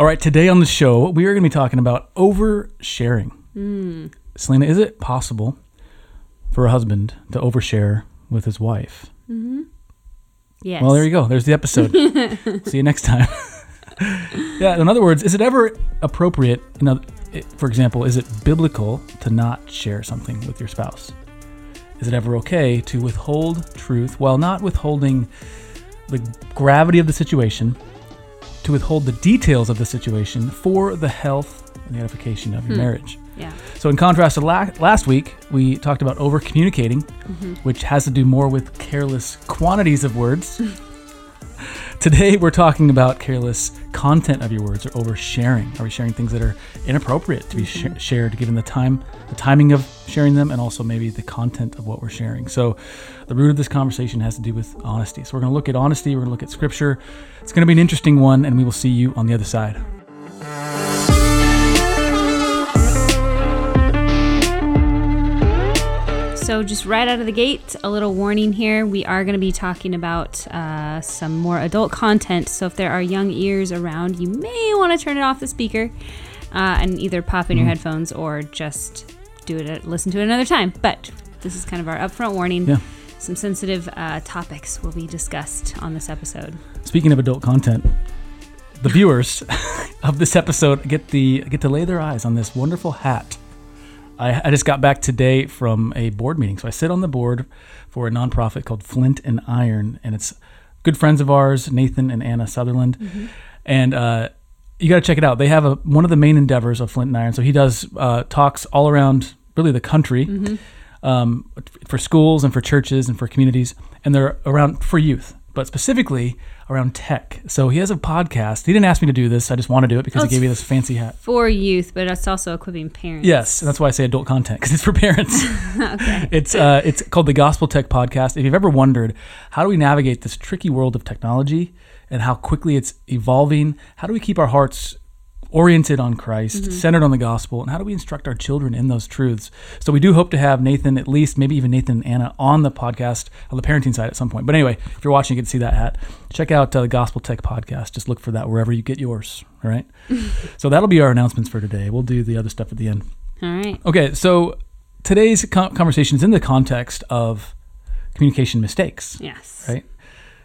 All right, today on the show, we are going to be talking about oversharing. Mm. Selena, is it possible for a husband to overshare with his wife? Mm-hmm. Yes. Well, there you go. There's the episode. See you next time. yeah, in other words, is it ever appropriate? You know, for example, is it biblical to not share something with your spouse? Is it ever okay to withhold truth while not withholding the gravity of the situation to withhold the details of the situation for the health and the edification of your hmm. marriage. Yeah. So, in contrast to la- last week, we talked about over communicating, mm-hmm. which has to do more with careless quantities of words. Today, we're talking about careless content of your words or oversharing. Are we sharing things that are inappropriate to be mm-hmm. sh- shared given the time, the timing of sharing them, and also maybe the content of what we're sharing? So, the root of this conversation has to do with honesty. So, we're going to look at honesty, we're going to look at scripture. It's going to be an interesting one, and we will see you on the other side. So, just right out of the gate, a little warning here. We are going to be talking about uh, some more adult content. So, if there are young ears around, you may want to turn it off the speaker uh, and either pop in mm your mm-hmm. headphones or just do it, listen to it another time. But this is kind of our upfront warning. Yeah. Some sensitive uh, topics will be discussed on this episode. Speaking of adult content, the viewers of this episode get the get to lay their eyes on this wonderful hat I, I just got back today from a board meeting. So I sit on the board for a nonprofit called Flint and Iron, and it's good friends of ours, Nathan and Anna Sutherland. Mm-hmm. And uh, you got to check it out. They have a one of the main endeavors of Flint and Iron. So he does uh, talks all around really the country mm-hmm. um, for schools and for churches and for communities, and they're around for youth but specifically around tech. So he has a podcast. He didn't ask me to do this. I just want to do it because oh, he gave me this fancy hat. For youth, but it's also equipping parents. Yes, and that's why I say adult content because it's for parents. okay. It's uh, it's called the Gospel Tech Podcast. If you've ever wondered how do we navigate this tricky world of technology and how quickly it's evolving, how do we keep our hearts oriented on Christ, mm-hmm. centered on the gospel, and how do we instruct our children in those truths? So we do hope to have Nathan, at least maybe even Nathan and Anna, on the podcast on the parenting side at some point. But anyway, if you're watching, you can see that hat. Check out uh, the Gospel Tech podcast. Just look for that wherever you get yours. All right. so that'll be our announcements for today. We'll do the other stuff at the end. All right. Okay. So today's conversation is in the context of communication mistakes. Yes. Right.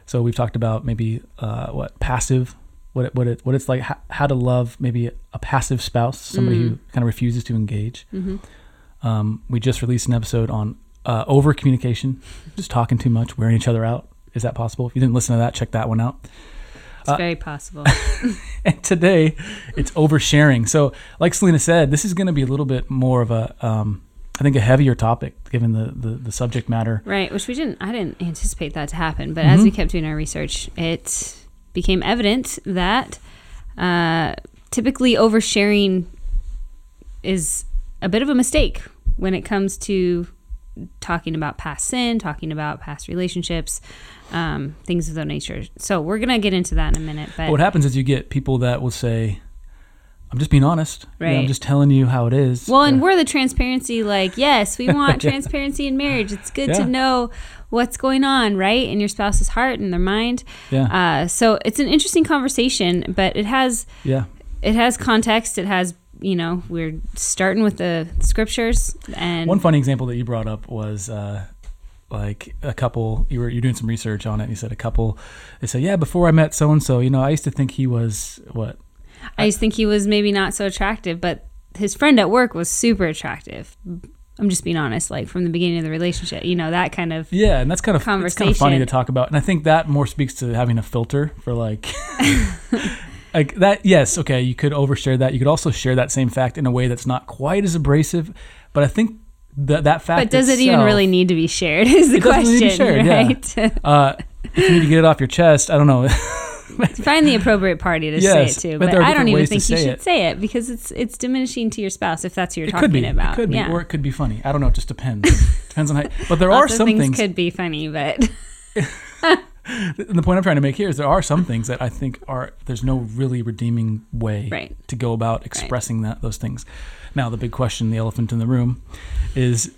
So we've talked about maybe uh, what passive what it, what it, what it's like how, how to love maybe a passive spouse, somebody mm. who kind of refuses to engage. Mm-hmm. Um, we just released an episode on uh, over communication, just talking too much, wearing each other out. Is that possible? If you didn't listen to that, check that one out. It's uh, very possible. and today, it's oversharing. So, like Selena said, this is going to be a little bit more of a, um, I think, a heavier topic given the, the, the subject matter. Right, which we didn't. I didn't anticipate that to happen, but mm-hmm. as we kept doing our research, it became evident that uh, typically oversharing is a bit of a mistake when it comes to talking about past sin, talking about past relationships, um, things of that nature. So we're gonna get into that in a minute. But what happens is you get people that will say, "I'm just being honest. Right. You know, I'm just telling you how it is." Well, and we're the transparency. Like, yes, we want yeah. transparency in marriage. It's good yeah. to know what's going on, right, in your spouse's heart and their mind. Yeah. Uh, so it's an interesting conversation, but it has yeah it has context. It has you know we're starting with the scriptures and one funny example that you brought up was. Uh, like a couple you were you're doing some research on it and you said a couple they said yeah before i met so and so you know i used to think he was what i to think he was maybe not so attractive but his friend at work was super attractive I'm just being honest, like from the beginning of the relationship, you know, that kind of yeah, and that's kind of conversation. kind of funny to talk about, and I think that more speaks to having a filter for like. like that yes okay you could overshare that you could also share that same fact in a way that's not quite as abrasive but i think that that fact but does itself, it even really need to be shared is the question shared, right yeah. uh, if you need to get it off your chest i don't know Find the appropriate party to yes, say it to. But, but I don't even think you should it. say it because it's it's diminishing to your spouse if that's what you're it talking could be. about. It could be, yeah. or it could be funny. I don't know. It just depends. depends on how. But there are some things, things could be funny, but. the point I'm trying to make here is there are some things that I think are there's no really redeeming way right. to go about expressing right. that those things. Now the big question, the elephant in the room, is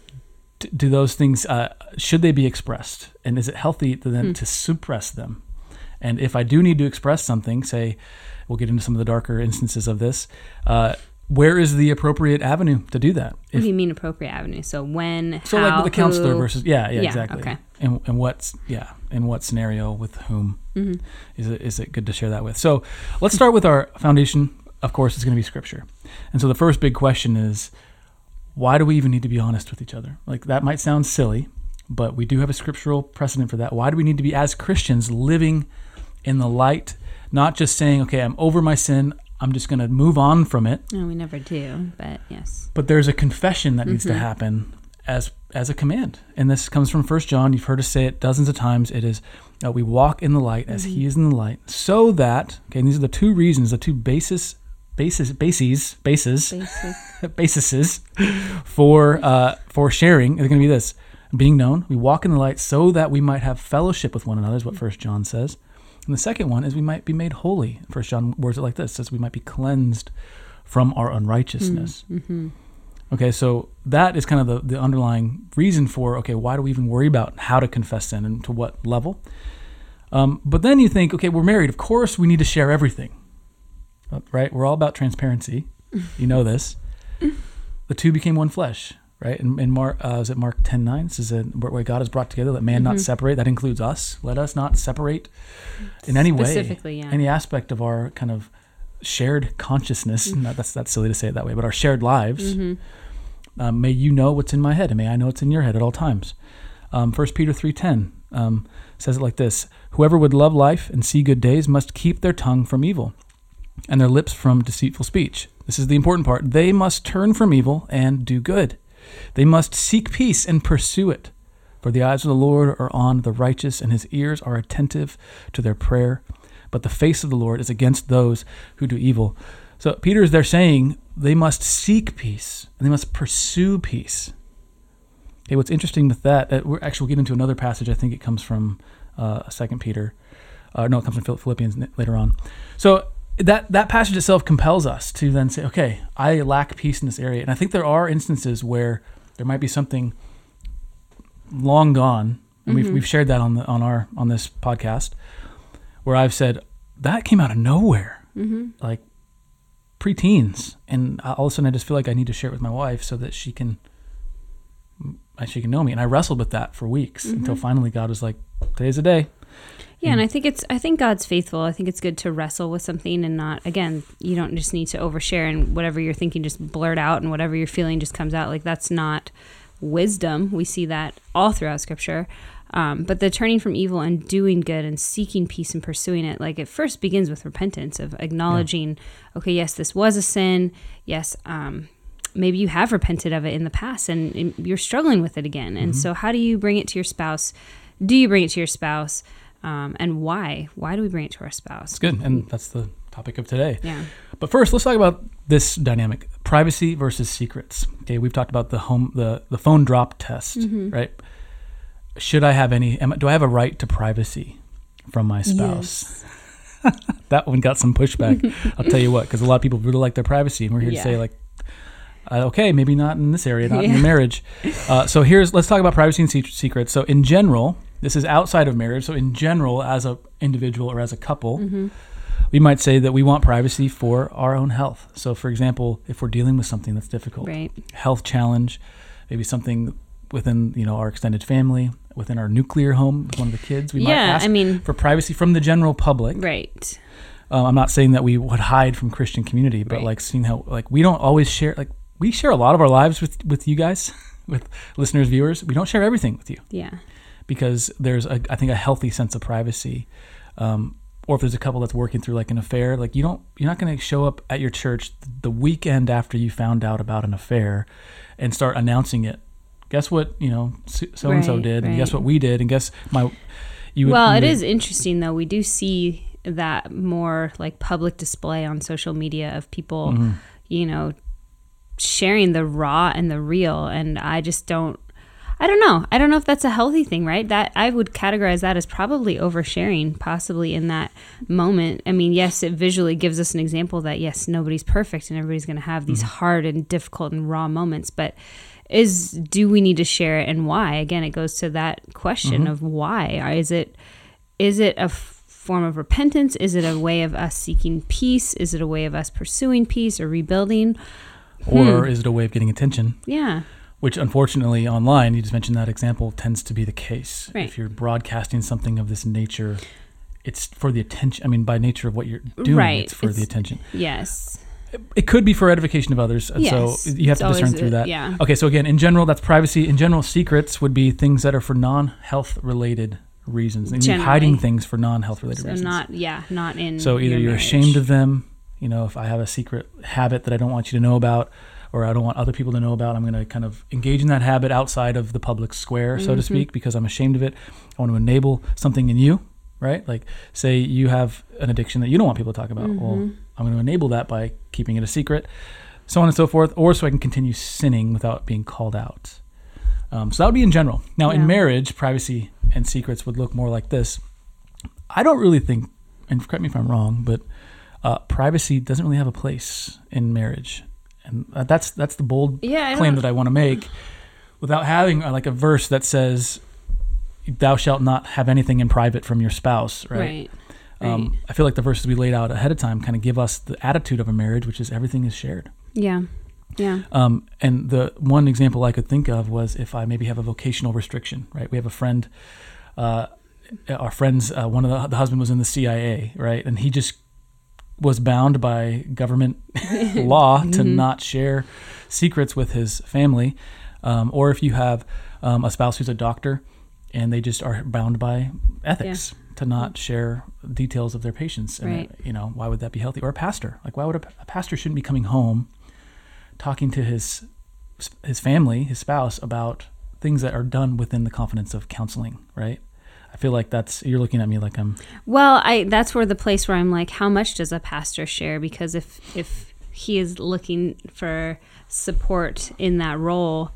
do those things uh, should they be expressed and is it healthy to them hmm. to suppress them and if I do need to express something, say, We'll get into some of the darker instances of this. Uh, where is the appropriate avenue to do that? What do you mean appropriate avenue? So when, So how, like with the counselor who? versus yeah, yeah, Yeah, exactly. okay. And and what's yeah, in what scenario with whom Mhm. is it is it good to share that with? So let's start with our foundation. Of course, it's going to be scripture. And so the first big question is, why do we even need to be honest with each other? Like that might sound silly, but we do have a scriptural precedent for that. Why do we need to be as Christians living in the light, not just saying, okay, I'm over my sin. I'm just going to move on from it. No, we never do, but yes. But there's a confession that needs to Mhm. happen as as a command, and this comes from First John. You've heard us say it dozens of times. It is uh, we walk in the light as He is in the light, so that okay. And these are the two reasons, the two basis, basis, bases, bases, bases for uh, for sharing. Is going to be this: being known. We walk in the light so that we might have fellowship with one another. Is what First John says. And the second one is we might be made holy. First John words it like this: says we might be cleansed from our unrighteousness. Mm-hmm. Okay, so that is kind of the, the underlying reason for okay, why do we even worry about how to confess sin and to what level? Um, but then you think, okay, we're married. Of course, we need to share everything, Uh, right? We're all about transparency. You know this. The two became one flesh, right? In, in Mark, uh, is it Mark ten nine? This is a, where God has brought together. Let man not Mhm. separate. That includes us. Let us not separate in any way, yeah. any aspect of our kind of shared consciousness. Not, that's that's silly to say it that way, but our shared lives. hmm Um, may you know what's in my head, and may I know what's in your head at all times. Um, 1 Peter 3.10 um, says it like this, Whoever would love life and see good days must keep their tongue from evil and their lips from deceitful speech. This is the important part. They must turn from evil and do good. They must seek peace and pursue it. For the eyes of the Lord are on the righteous, and his ears are attentive to their prayer. But the face of the Lord is against those who do evil. So Peter is there saying they must seek peace and they must pursue peace. Okay, what's interesting with that, uh, we're actually we'll get into another passage. I think it comes from uh, Second Peter. Uh, no, it comes from Philippians later on. So that that passage itself compels us to then say, okay, I lack peace in this area, and I think there are instances where there might be something long gone, and we've Mhm. we've shared that on the on our on this podcast, where I've said that came out of nowhere hmm like preteens, and all of a sudden I just feel like I need to share it with my wife so that she can uh, she can know me. And I wrestled with that for weeks until Mhm. finally God was like, "Today's the day." Yeah, and I think it's I think God's faithful. I think it's good to wrestle with something and not again, you don't just need to overshare and whatever you're thinking just blurt out and whatever you're feeling just comes out. Like that's not wisdom. We see that all throughout scripture. Um, but the turning from evil and doing good and seeking peace and pursuing it, like it first begins with repentance of acknowledging, okay, yes, this was a sin. Yes, um, maybe you have repented of it in the past and, and you're struggling with it again. And Mhm. so, how do you bring it to your spouse? Do you bring it to your spouse? Um, and why? Why do we bring it to our spouse? It's good, and that's the topic of today. Yeah. But first, let's talk about this dynamic: privacy versus secrets. Okay, we've talked about the home, the the phone drop test, Mhm. right? Should I have any? Am, I- do I have a right to privacy from my spouse? that one got some pushback. I'll tell you what, because a lot of people really like their privacy, and we're here to say like, uh, okay, maybe not in this area, not in Yeah. your marriage. Uh, so here's let's talk about privacy and secrets. So in general, this is outside of marriage. So in general, as a individual or as a couple, Mhm. we might say that we want privacy for our own health. So for example, if we're dealing with something that's difficult, Right. health challenge, maybe something within you know our extended family, within our nuclear home with one of the kids, we might ask I mean, for privacy from the general public. right. Um, I'm not saying that we would hide from Christian community, but Right. like seeing how like we don't always share like we share a lot of our lives with with you guys, with listeners, viewers. We don't share everything with you Yeah. Because there's a I think a healthy sense of privacy. Um, or if there's a couple that's working through like an affair, like you don't you're not going to show up at your church the weekend after you found out about an affair and start announcing it. Guess what, you know, so and so Right, did and guess what we did and guess my you would, well, it would- is interesting though. We do see that more like public display on social media of people, Mhm. you know, sharing the raw and the real. And I just don't. I don't know. I don't know if that's a healthy thing, right? That I would categorize that as probably oversharing, possibly in that moment. I mean, yes, it visually gives us an example that yes, nobody's perfect and everybody's going to have these hard and difficult and raw moments, but is do we need to share it and why? Again, it goes to that question Mhm. of why. Is it is it a f- form of repentance? Is it a way of us seeking peace? Is it a way of us pursuing peace or rebuilding? Or Hmm. is it a way of getting attention? Yeah. Which, unfortunately, online, you just mentioned that example, tends to be the case. Right. If you're broadcasting something of this nature, it's for the attention. I mean, by nature of what you're doing, Right. it's for the attention. Yes. It could be for edification of others. And Yes. so you have It's to discern through a- that. yeah. Okay, so again, in general, that's privacy. In general, secrets would be things that are for non health related reasons. And you're hiding things for non health related So reasons. not yeah, not in So either your you're marriage. ashamed of them, you know, if I have a secret habit that I don't want you to know about, or I don't want other people to know about, I'm going to kind of engage in that habit outside of the public square, so to Mhm. speak, because I'm ashamed of it. I want to enable something in you, right? Like, say you have an addiction that you don't want people to talk about. Well, Mhm. I'm going to enable that by keeping it a secret, so on and so forth, or so I can continue sinning without being called out. Um, so that would be in general. Now, Yeah. in marriage, privacy and secrets would look more like this. I don't really think, and correct me if I'm wrong, but uh, privacy doesn't really have a place in marriage, and uh, that's that's the bold Yeah, claim that I want to make, without having uh, like a verse that says, "Thou shalt not have anything in private from your spouse." Right. right. Um, right. I feel like the verses we laid out ahead of time kind of give us the attitude of a marriage, which is everything is shared. Yeah. Yeah. Um, and the one example I could think of was if I maybe have a vocational restriction, right? We have a friend, uh, our friends, uh, one of the, the husband was in the CIA, right? And he just was bound by government law to Mhm. not share secrets with his family. Um, or if you have um, a spouse who's a doctor and they just are bound by ethics to not share details of their patients. And, Right. uh, you know, why would that be healthy? Or a pastor. Like, why would a, a pastor shouldn't be coming home talking to his his family, his spouse, about things that are done within the confidence of counseling, right? I feel like that's you're looking at me like I'm Well, I that's where the place where I'm like, how much does a pastor share? Because if if he is looking for support in that role,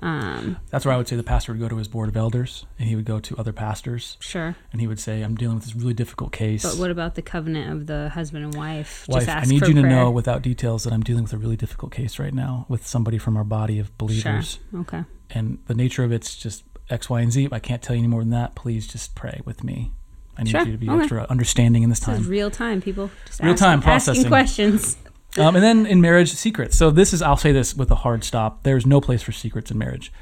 um, that's where I would say the pastor would go to his board of elders and he would go to other pastors sure. and he would say, I'm dealing with this really difficult case. But what about the covenant of the husband and wife? Wife, I need you to know without details that I'm dealing with a really difficult case right now with somebody from our body of believers. Sure. Okay. And the nature of it's just X, Y, and Z. I can't tell you any more than that. Please just pray with me. I need Sure. you to be Okay. extra understanding in this This time. is real time, people. Just Real time asking processing. questions. um, and then in marriage, secrets. So this is, I'll say this with a hard stop. There's no place for secrets in marriage.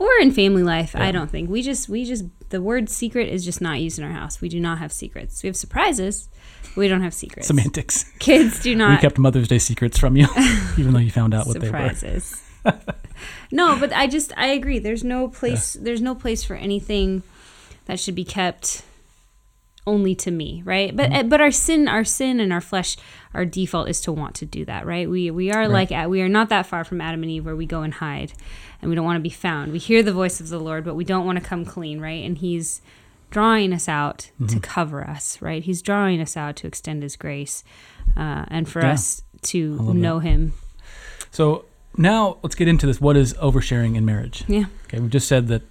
Or in family life, Yeah. I don't think we just we just the word secret is just not used in our house. We do not have secrets. We have surprises. We don't have secrets. Semantics. Kids do not. we kept Mother's Day secrets from you, even though you found out what surprises. they were. surprises. No, but I just I agree. There's no place. There's no place for anything that should be kept only to me, right? But Mm-hmm. but our sin, our sin, and our flesh, our default is to want to do that, right? We we are Right. like we are not that far from Adam and Eve where we go and hide, and we don't want to be found. We hear the voice of the Lord, but we don't want to come clean, right? And He's drawing us out Mm-hmm. to cover us, right? He's drawing us out to extend His grace, uh, and for Yeah. us to know Him. So now let's get into this. What is oversharing in marriage? Yeah. Okay, we've just said that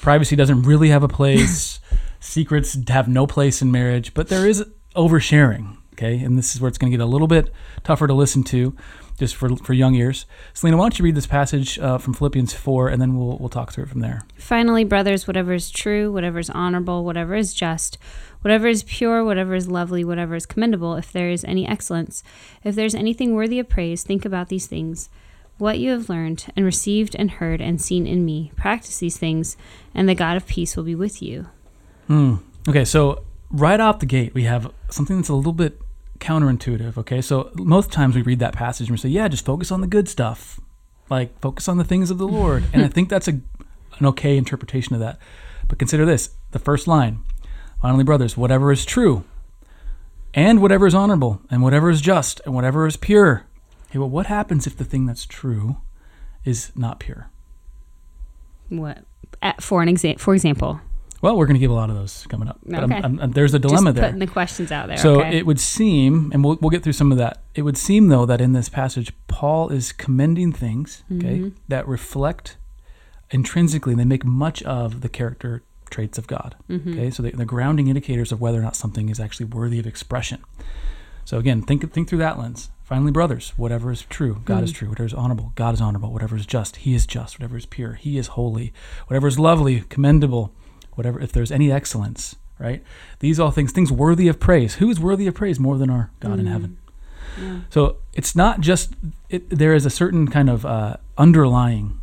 privacy doesn't really have a place. Secrets have no place in marriage, but there is oversharing. Okay, and this is where it's going to get a little bit tougher to listen to, just for for young ears. Selena, why don't you read this passage uh, from Philippians four, and then we'll we'll talk through it from there. Finally, brothers, whatever is true, whatever is honorable, whatever is just, whatever is pure, whatever is lovely, whatever is commendable, if there is any excellence, if there's anything worthy of praise, think about these things. What you have learned and received and heard and seen in me, practice these things, and the God of peace will be with you. Hmm. Okay, so right off the gate, we have something that's a little bit counterintuitive. Okay, so most times we read that passage and we say, "Yeah, just focus on the good stuff, like focus on the things of the Lord." and I think that's a an okay interpretation of that. But consider this: the first line, "Finally, brothers, whatever is true, and whatever is honorable, and whatever is just, and whatever is pure." Okay, well, what happens if the thing that's true is not pure? What? At, for an exa- for example, Well, we're going to give a lot of those coming up. But Okay. I'm- I'm- there's a dilemma just there. putting the questions out there. So okay? it would seem, and we'll, we'll get through some of that. It would seem, though, that in this passage, Paul is commending things, okay, Mhm. that reflect intrinsically, they make much of the character traits of God. Mhm. Okay, so they, they're grounding indicators of whether or not something is actually worthy of expression. So again, think think through that lens. Finally, brothers, whatever is true, God is Mhm. true. Whatever is honorable, God is honorable. Whatever is just, He is just. Whatever is pure, He is holy. Whatever is lovely, commendable, whatever if there's any excellence, right? These all things, things worthy of praise. Who is worthy of praise more than our God in heaven? Yeah. So it's not just it, there is a certain kind of uh, underlying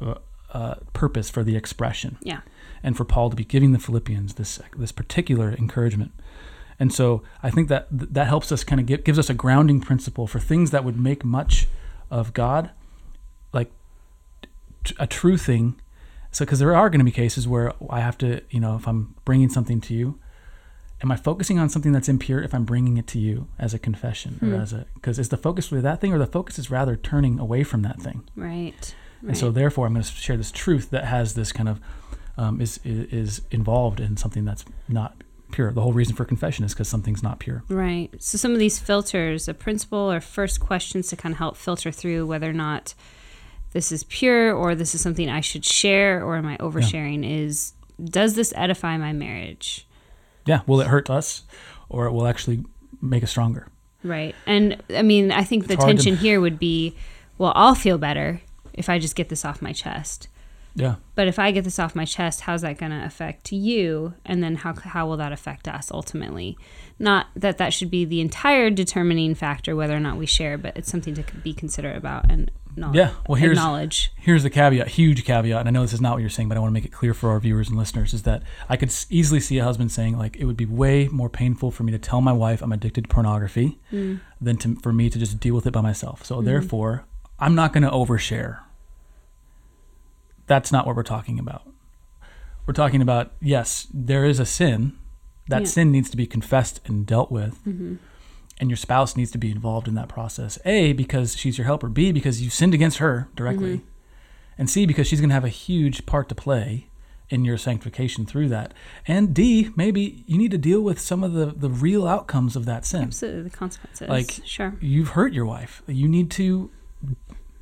uh, uh, purpose for the expression, Yeah. and for Paul to be giving the Philippians this this particular encouragement. And so I think that that helps us kind of give, gives us a grounding principle for things that would make much of God like a true thing. So because there are going to be cases where I have to, you know, if I'm bringing something to you, am I focusing on something that's impure if I'm bringing it to you as a confession or as a because is the focus really that thing or the focus is rather turning away from that thing? Right. And so therefore I'm going to share this truth that has this kind of um, is, is is involved in something that's not pure. The whole reason for confession is because something's not pure. Right. So some of these filters, a principle or first questions to kind of help filter through whether or not this is pure or this is something I should share or am I oversharing is does this edify my marriage? Yeah, will it hurt us, or it will actually make us stronger? Right. And I mean, I think the It's to- tension here would be well, I'll feel better if I just get this off my chest. Yeah, But if I get this off my chest, how's that going to affect you? And then how, how will that affect us ultimately? Not that that should be the entire determining factor whether or not we share, but it's something to be considerate about and not Yeah, well, here's- acknowledge. here's the caveat, huge caveat, and I know this is not what you're saying, but I want to make it clear for our viewers and listeners is that I could easily see a husband saying like it would be way more painful for me to tell my wife I'm addicted to pornography mm. than to, for me to just deal with it by myself. So mm-hmm. therefore, I'm not going to overshare. That's not what we're talking about. We're talking about yes, there is a sin. That Yeah. sin needs to be confessed and dealt with. Mm-hmm. And your spouse needs to be involved in that process. A, because she's your helper. B, because you sinned against her directly. Mm-hmm. And C, because she's going to have a huge part to play in your sanctification through that. And D, maybe you need to deal with some of the, the real outcomes of that sin. Absolutely, the consequences. Like, sure. You've hurt your wife. You need to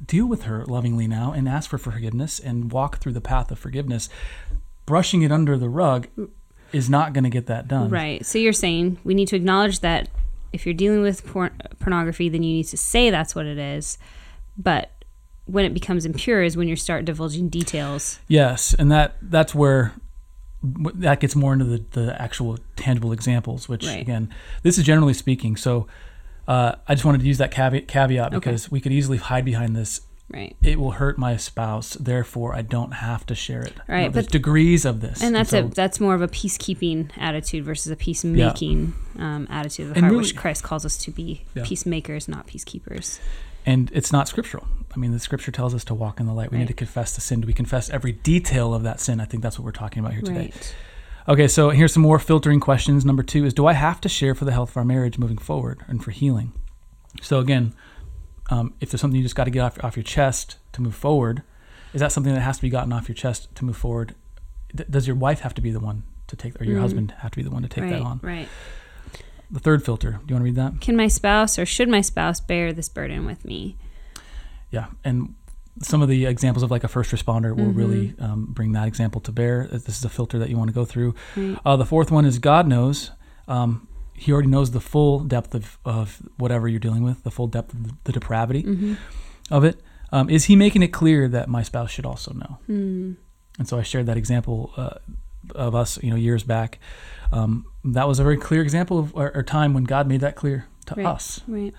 deal with her lovingly now and ask for forgiveness and walk through the path of forgiveness. Brushing it under the rug is not going to get that done. Right. So you're saying we need to acknowledge that if you're dealing with por- pornography, then you need to say that's what it is. But when it becomes impure is when you start divulging details. Yes, and that that's where that gets more into the, the actual tangible examples. Which Right. again, this is generally speaking. So uh, I just wanted to use that caveat, caveat Okay. because we could easily hide behind this. Right. It will hurt my spouse, therefore I don't have to share it. You know, Right, there's but- degrees of this, And that's so, a that's more of a peacekeeping attitude versus a peacemaking um, attitude of the And heart, really- which Christ calls us to be Yeah. peacemakers, not peacekeepers. and it's not scriptural. I mean, the scripture tells us to walk in the light. We need to confess the sin. Do we confess every detail of that sin? I think that's what we're talking about here today. Right. Okay, so here's some more filtering questions. Number two is Do I have to share for the health of our marriage moving forward and for healing? So, again, um, if there's something you just got to get off, off your chest to move forward, is that something that has to be gotten off your chest to move forward? D- does your wife have to be the one to take, or your Mhm. husband have to be the one to take right. that on? Right. The third filter, do you want to read that? Can my spouse or should my spouse bear this burden with me? Yeah, and some of the examples of like a first responder will really Mm-hmm. um, bring that example to bear. This is a filter that you want to go through. Right. Uh, the fourth one is God knows. Um, he already knows the full depth of, of whatever you're dealing with, the full depth of the, the depravity Mm-hmm. of it. Um, is he making it clear that my spouse should also know? Mm. And so I shared that example uh, of us, you know, years back. Um, that was a very clear example of our, our time when God made that clear to Right. us. Right.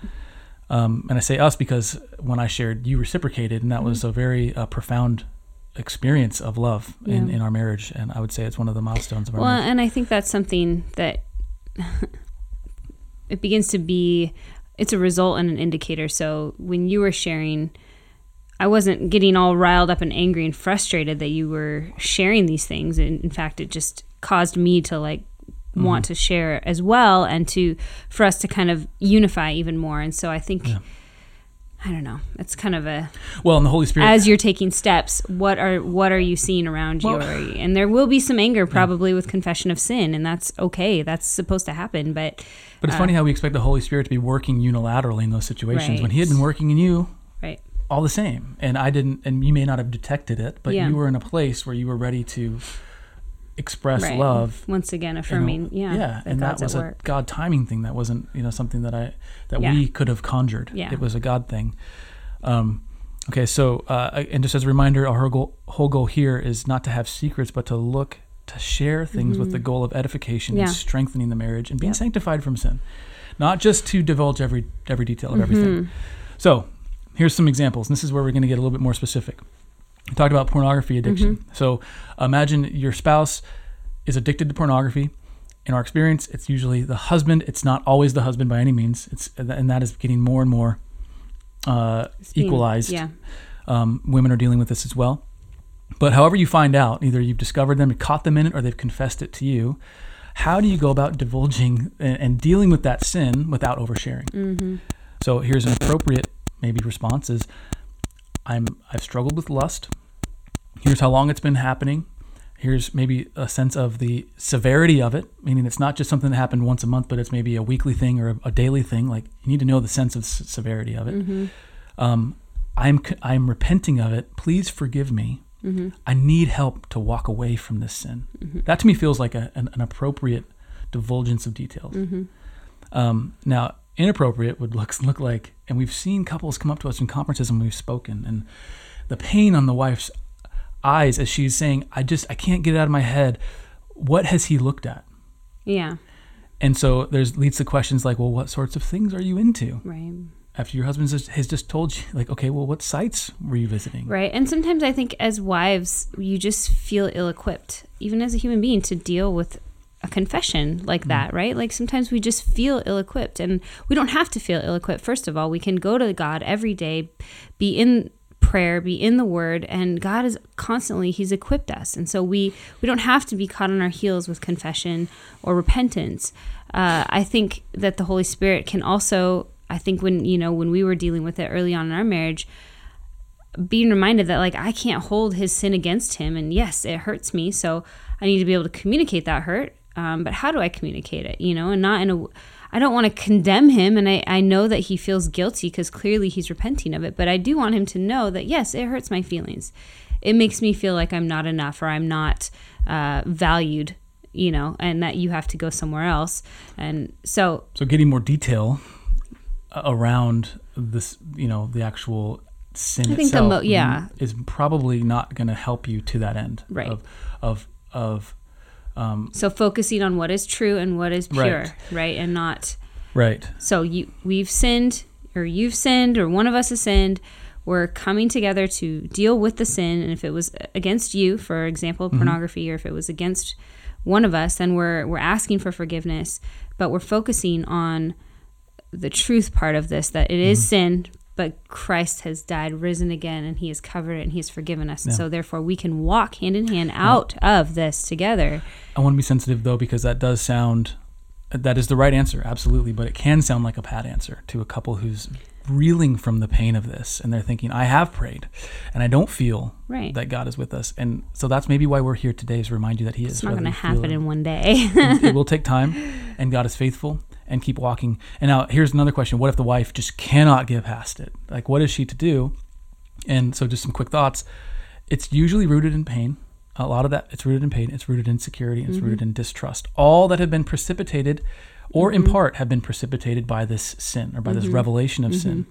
Um, and I say us because when I shared, you reciprocated, and that was Mm-hmm. a very uh, profound experience of love in, in our marriage. And I would say it's one of the milestones of our Well, marriage. Well, and I think that's something that it begins to be it's a result and an indicator. So when you were sharing I wasn't getting all riled up and angry and frustrated that you were sharing these things. And in fact, it just caused me to like want to share as well and to for us to kind of unify even more. And so I think Yeah. I don't know. It's kind of a Well, and the Holy Spirit. as you're taking steps, what are what are you seeing around you? Well- Or, and there will be some anger probably with confession of sin, and that's okay. That's supposed to happen. But but it's uh, funny how we expect the Holy Spirit to be working unilaterally in those situations when He had been working in you right, all the same. And I didn't, and you may not have detected it, but Yeah. you were in a place where you were ready to express right. love. once again you know, affirming, yeah, yeah, and that was a work. God timing thing. That wasn't, you know, something that I that Yeah. we could have conjured. Yeah. it was a God thing. Um, okay, so uh, and just as a reminder, our whole goal, whole goal here is not to have secrets, but to look to share things with the goal of edification Yeah. and strengthening the marriage and being Yep. sanctified from sin, not just to divulge every every detail of everything. Mm-hmm. So, here's some examples. And this is where we're going to get a little bit more specific. We talked about pornography addiction. Mm-hmm. So, imagine your spouse is addicted to pornography. In our experience, it's usually the husband. It's not always the husband by any means. It's and that is getting more and more uh, being- equalized. Yeah. Um, women are dealing with this as well. But however you find out, either you've discovered them, caught them in it, or they've confessed it to you. How do you go about divulging and, and dealing with that sin without oversharing? Mm-hmm. So here's an appropriate maybe response is I'm I've struggled with lust. Here's how long it's been happening. Here's maybe a sense of the severity of it, meaning it's not just something that happened once a month, but it's maybe a weekly thing or a, a daily thing. Like you need to know the sense of s- severity of it. Mm-hmm. Um, I'm I'm repenting of it. Please forgive me. Mm-hmm. I need help to walk away from this sin. Mm-hmm. That to me feels like a, an, an appropriate divulgence of details. Mm-hmm. Um, now, inappropriate would look look like, and we've seen couples come up to us in conferences and we've spoken, and the pain on the wife's eyes as she's saying, "I just I can't get it out of my head. What has he looked at?" Yeah. And so there's leads to questions like, "Well, what sorts of things are you into?" Right. After your husband has has just told you, like, "Okay, well, what sites were you visiting?" Right. And sometimes I think as wives, you just feel ill equipped, even as a human being, to deal with a confession like mm-hmm. that, right? Like sometimes we just feel ill equipped and we don't have to feel ill equipped. First of all, we can go to God every day, be in prayer, be in the word, and God is constantly He's equipped us. And so we we don't have to be caught on our heels with confession or repentance. Uh, I think that the Holy Spirit can also I think when you know when we were dealing with it early on in our marriage, being reminded that like I can't hold his sin against him, and yes, it hurts me, so I need to be able to communicate that hurt. Um, but how do I communicate it? You know, and not in a I don't want to condemn him, and I, I know that he feels guilty because clearly he's repenting of it. But I do want him to know that yes, it hurts my feelings. It makes me feel like I'm not enough or I'm not uh, valued, you know, and that you have to go somewhere else. And so So getting more detail uh, around this, you know, the actual sin I think the itself, mo- yeah. is probably not going to help you to that end. Right. Of of of um, so focusing on what is true and what is pure, Right. right, and not right. So you we've sinned or you've sinned or one of us has sinned. We're coming together to deal with the sin and if it was against you, for example, Mm-hmm. pornography or if it was against one of us, then we're we're asking for forgiveness, but we're focusing on the truth part of this that it is Mm-hmm. sin, but Christ has died, risen again, and He has covered it and He has forgiven us. And Yeah. so, therefore, we can walk hand in hand out of this together. I want to be sensitive though because that does sound that is the right answer, absolutely, but it can sound like a pat answer to a couple who's reeling from the pain of this and they're thinking, I have prayed and I don't feel Right. that God is with us. And so that's maybe why we're here today is to remind you that He is. It's not going to happen in one day. it will take time and God is faithful and keep walking. And now here's another question. What if the wife just cannot get past it? Like what is she to do? And so just some quick thoughts. It's usually rooted in pain. A lot of that it's rooted in pain, it's rooted in security. it's rooted mm-hmm. in distrust. All that have been precipitated or in mm-hmm. part have been precipitated by this sin or by this mm-hmm. revelation of sin.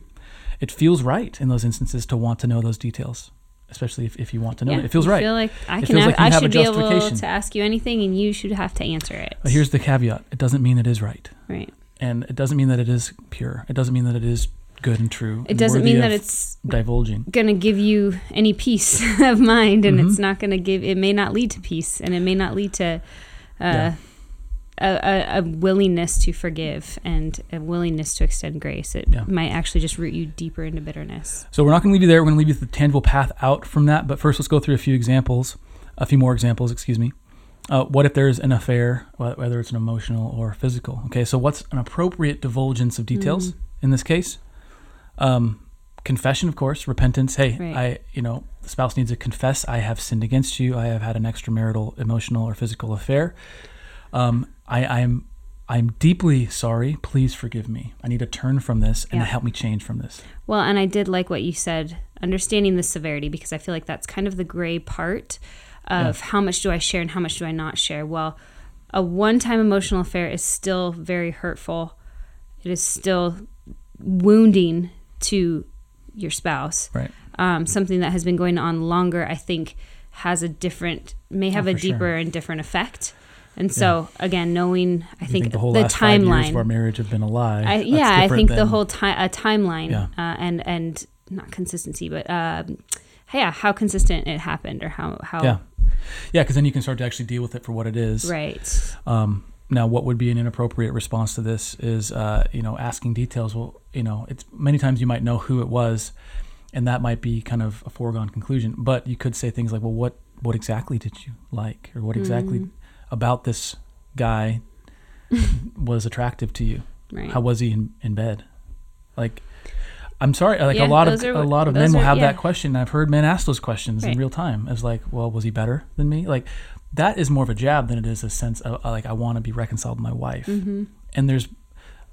It feels right in those instances to want to know those details, especially if, if you want to know Yeah, it. It feels right. Feel like I It can have, like I have a should be able justification. to ask you anything, and you should have to answer it. But here's the caveat. It doesn't mean it is right. Right. and it doesn't mean that it is pure. It doesn't mean that it is good and true. It and doesn't mean that it's divulging. gonna give you any peace of mind, and Mhm. it's not gonna give. It may not lead to peace, and it may not lead to. Uh, Yeah. A, a, a willingness to forgive and a willingness to extend grace. It Yeah. might actually just root you deeper into bitterness. So we're not going to leave you there. We're going to leave you with the tangible path out from that. But first, let's go through a few examples, a few more examples. Excuse me. Uh, what if there's an affair, whether it's an emotional or physical? Okay, so what's an appropriate divulgence of details in this case? Um, confession, of course, repentance. Hey, Right. I, you know, the spouse needs to confess. I have sinned against you. I have had an extramarital, emotional, or physical affair. Um, I, I'm, I'm deeply sorry. Please forgive me. I need to turn from this and Yeah. help me change from this. Well, and I did like what you said, understanding the severity, because I feel like that's kind of the gray part of how much do I share and how much do I not share. Well, a one time emotional affair is still very hurtful, it is still wounding to your spouse. Right. Um, something that has been going on longer, I think, has a different, may have Oh, a for sure. deeper and different effect. And so, again, knowing, I You think, the whole the last five years timeline. of our marriage have been a lie. I, yeah, I think the whole time a timeline Yeah. uh, and and not consistency, but um, yeah, how consistent it happened or how how Yeah. Yeah, because then you can start to actually deal with it for what it is. right. Um, now, what would be an inappropriate response to this is, uh, you know, asking details. Well, you know, it's many times you might know who it was, and that might be kind of a foregone conclusion. But you could say things like, "Well, what what exactly did you like, or what exactly Mhm. about this guy was attractive to you? Right. How was he in, in bed? Like, I'm sorry, like Yeah, a lot of are a lot of men will are- have yeah. that question. I've heard men ask those questions in real time. As like, well, was he better than me? Like, that is more of a jab than it is a sense of like I want to be reconciled with my wife. Mm-hmm. And there's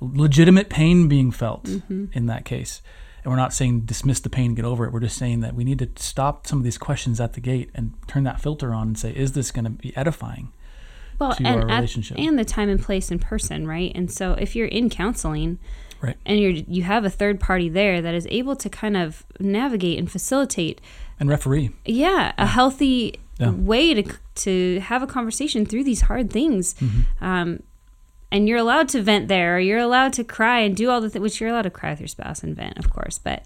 legitimate pain being felt Mm-hmm. in that case. And we're not saying dismiss the pain and get over it. We're just saying that we need to stop some of these questions at the gate and turn that filter on and say, is this going to be edifying? well, to and our at- relationship. and the time and place in person, right? And so if you're in counseling, Right. and you're you have a third party there that is able to kind of navigate and facilitate, And referee. yeah, a healthy Yeah. way to to have a conversation through these hard things. Mm-hmm. Um, and you're allowed to vent there, or you're allowed to cry and do all the things, which you're allowed to cry with your spouse and vent, of course. But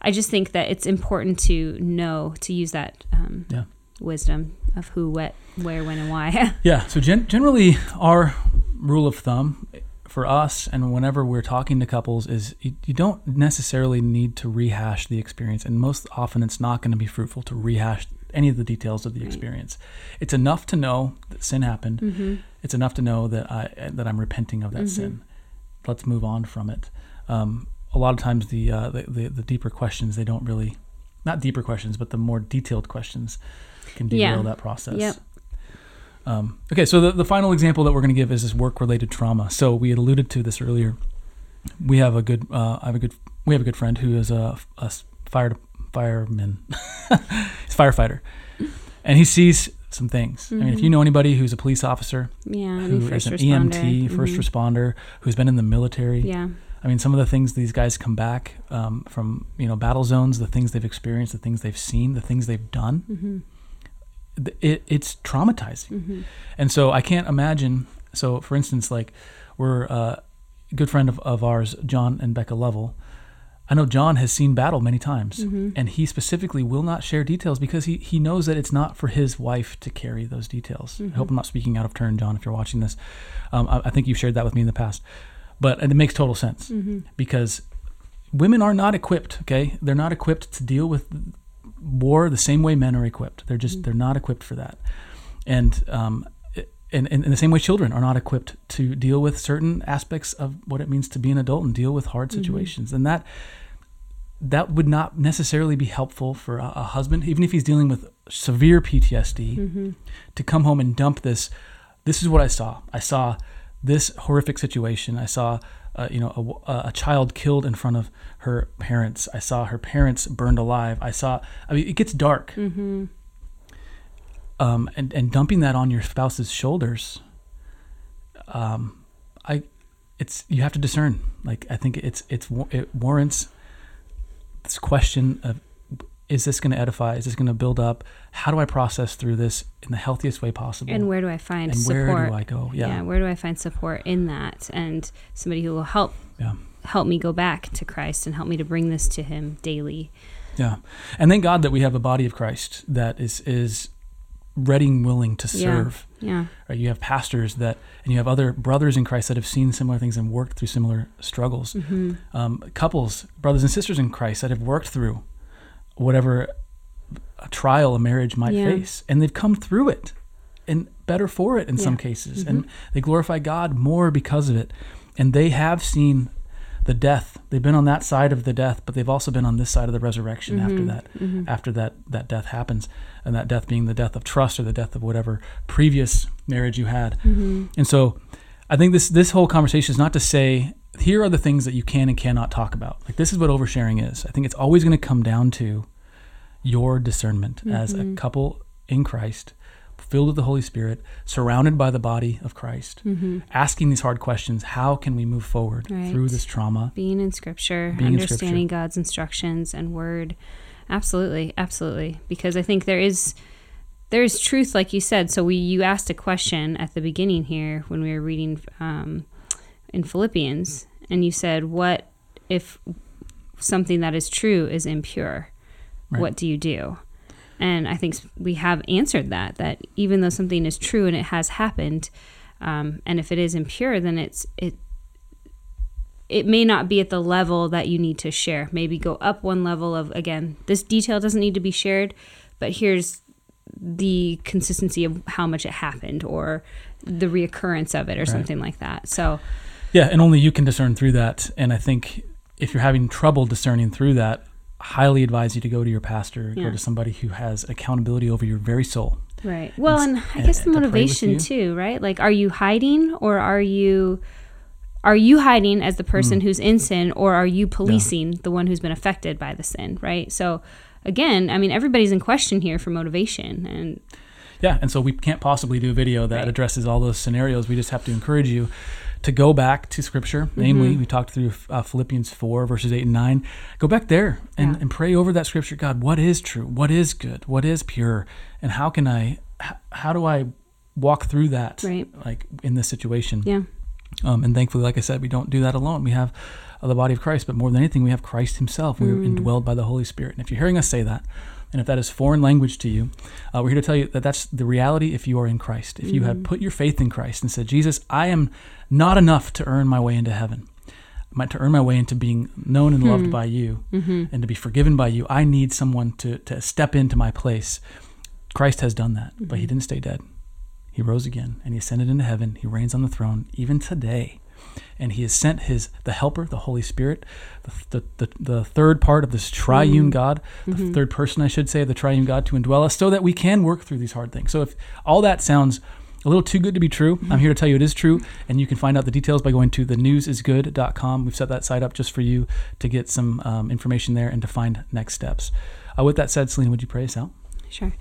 I just think that it's important to know to use that um, Yeah. wisdom of who, what, where, when, and why. Yeah. So gen- generally, our rule of thumb for us, and whenever we're talking to couples, is you, you don't necessarily need to rehash the experience, and most often it's not going to be fruitful to rehash any of the details of the experience. It's enough to know that sin happened. mm-hmm. It's enough to know that I that I'm repenting of that Mhm. sin. Let's move on from it. Um, a lot of times, the, uh, the the the deeper questions they don't really, not deeper questions, but the more detailed questions can derail Yeah. that process. Yep. Um, okay, so the, the final example that we're going to give is this work-related trauma. So we had alluded to this earlier. We have a good, uh, I have a good, we have a good friend who is a, a fire fireman, he's a firefighter, and he sees some things. I mean, if you know anybody who's a police officer, Yeah, who is an responder. EMT, first Mhm. responder, who's been in the military. Yeah. I mean, some of the things these guys come back um, from, you know, battle zones, the things they've experienced, the things they've seen, the things they've done. Mm-hmm. It, it's traumatizing. Mm-hmm. And so I can't imagine. So, for instance, like we're uh, a good friend of, of ours, John and Becca Lovell. I know John has seen battle many times, Mm-hmm. and he specifically will not share details because he, he knows that it's not for his wife to carry those details. I hope Mhm. I'm not speaking out of turn, John, if you're watching this. Um, I, I think you've shared that with me in the past. But it makes total sense Mm-hmm. because women are not equipped, okay? They're not equipped to deal with war the same way men are equipped. They're just, Mhm. they're not equipped for that. And, um, in, in, in the same way, children are not equipped to deal with certain aspects of what it means to be an adult and deal with hard Mhm. situations. And that that would not necessarily be helpful for a, a husband, even if he's dealing with severe PTSD, Mm-hmm. to come home and dump this. This is what I saw. I saw this horrific situation. I saw, uh, you know, a, a child killed in front of her parents. I saw her parents burned alive. I saw. I mean, it gets dark Mm-hmm. um, and and dumping that on your spouse's shoulders, um, I, it's you have to discern. Like I think it's it's it warrants this question of is this going to edify? Is this going to build up? How do I process through this in the healthiest way possible? And where do I find And support? where do I go? yeah. Yeah, where do I find support in that and somebody who will help yeah, help me go back to Christ and help me to bring this to him daily. yeah. And thank God that we have a body of Christ that is is ready and willing to Yeah. serve. Yeah. Right? You have pastors that, and you have other brothers in Christ that have seen similar things and worked through similar struggles. Mm-hmm. um, couples, brothers and sisters in Christ that have worked through whatever a trial a marriage might Yeah. face, and they've come through it, and better for it in some Yeah. cases, Mhm. and they glorify God more because of it, and they have seen the death. They've been on that side of the death, but they've also been on this side of the resurrection after that. Mm-hmm. After that, that death happens, and that death being the death of trust or the death of whatever previous marriage you had. Mm-hmm. And so I think this this whole conversation is not to say here are the things that you can and cannot talk about. Like this is what oversharing is. I think it's always going to come down to your discernment as a Mhm. couple in Christ, filled with the Holy Spirit, surrounded by the body of Christ, Mm-hmm. asking these hard questions, how can we move forward Right. through this trauma? Being in scripture, Being in understanding God's instructions and word. Absolutely, absolutely. Because I think there is there's truth, like you said. So we you asked a question at the beginning here when we were reading um, in Philippians, and you said, "What if something that is true is impure? Right. What do you do?" And I think we have answered that. That even though something is true and it has happened, um, and if it is impure, then it's it it may not be at the level that you need to share. Maybe go up one level of again, this detail doesn't need to be shared, but here's the consistency of how much it happened or the reoccurrence of it or right. something like that. So yeah, and only you can discern through that. And I think if you're having trouble discerning through that, highly advise you to go to your pastor, yeah. go to somebody who has accountability over your very soul. Right. Well, and, and I guess the motivation to too, right? Like are you hiding or are you are you hiding as the person mm. who's in sin or are you policing yeah. the one who's been affected by the sin, right? So again, I mean, everybody's in question here for motivation and. Yeah, and so we can't possibly do a video that right. addresses all those scenarios. We just have to encourage you to go back to Scripture. Mm-hmm. Namely, we talked through uh, Philippians 4, verses 8 and 9. Go back there and, yeah. and pray over that Scripture. God, what is true? What is good? What is pure? And how can I, how do I walk through that right. like in this situation? Yeah. Um, and thankfully, like I said, we don't do that alone. We have of the body of Christ, but more than anything, we have Christ Himself. We are mm. indwelled by the Holy Spirit. And if you're hearing us say that, and if that is foreign language to you, uh, we're here to tell you that that's the reality if you are in Christ. If mm. you have mm. put your faith in Christ and said, Jesus, I am not enough to earn my way into heaven. To earn my way into being known and loved mm. by you mm-hmm. and to be forgiven by you, I need someone to, to step into my place. Christ has done that, mm-hmm. but he mm-hmm. didn't stay dead. He rose again and he ascended into heaven. He reigns on the throne even today and he has sent his the helper the holy spirit the, the, the, the third part of this triune mm. god the mm-hmm. third person i should say of the triune god to indwell us so that we can work through these hard things. So if all that sounds a little too good to be true i'm here to tell you it is true and you can find out the details by going to thenewsisgood.com we've set that site up just for you to get some um, information there and to find next steps. Uh, with that said selena would you pray us out? Sure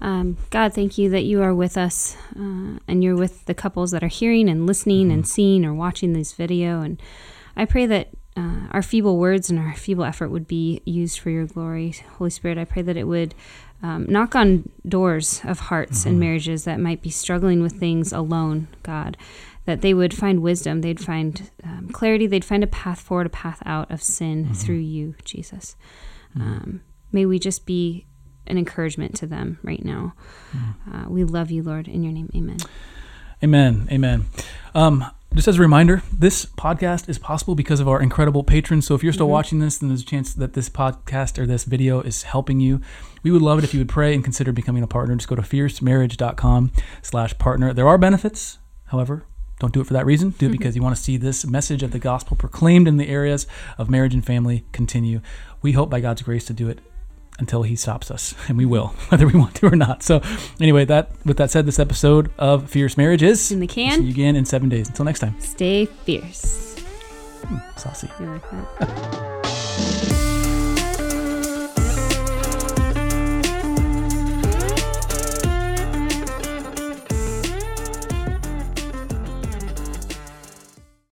um, God, thank you that you are with us uh, and you're with the couples that are hearing and listening mm-hmm. and seeing or watching this video. And I pray that uh, our feeble words and our feeble effort would be used for your glory. Holy Spirit, I pray that it would um, knock on doors of hearts mm-hmm. and marriages that might be struggling with things alone, God. That they would find wisdom, they'd find um, clarity, they'd find a path forward, a path out of sin mm-hmm. through you, Jesus. Mm-hmm. Um, may we just be an encouragement to them right now. Mm. Uh, we love you, Lord. In your name, amen. Amen. Amen. Um, just as a reminder, this podcast is possible because of our incredible patrons. So if you're still mm-hmm. watching this, then there's a chance that this podcast or this video is helping you. We would love it if you would pray and consider becoming a partner. Just go to fiercemarriage.com slash partner. There are benefits, however, don't do it for that reason. Do it mm-hmm. because you want to see this message of the gospel proclaimed in the areas of marriage and family continue. We hope by God's grace to do it until he stops us, and we will, whether we want to or not. So, anyway, that with that said, this episode of Fierce Marriage is in the can. see you again in seven days. Until next time, stay fierce. Hmm, saucy. You like that?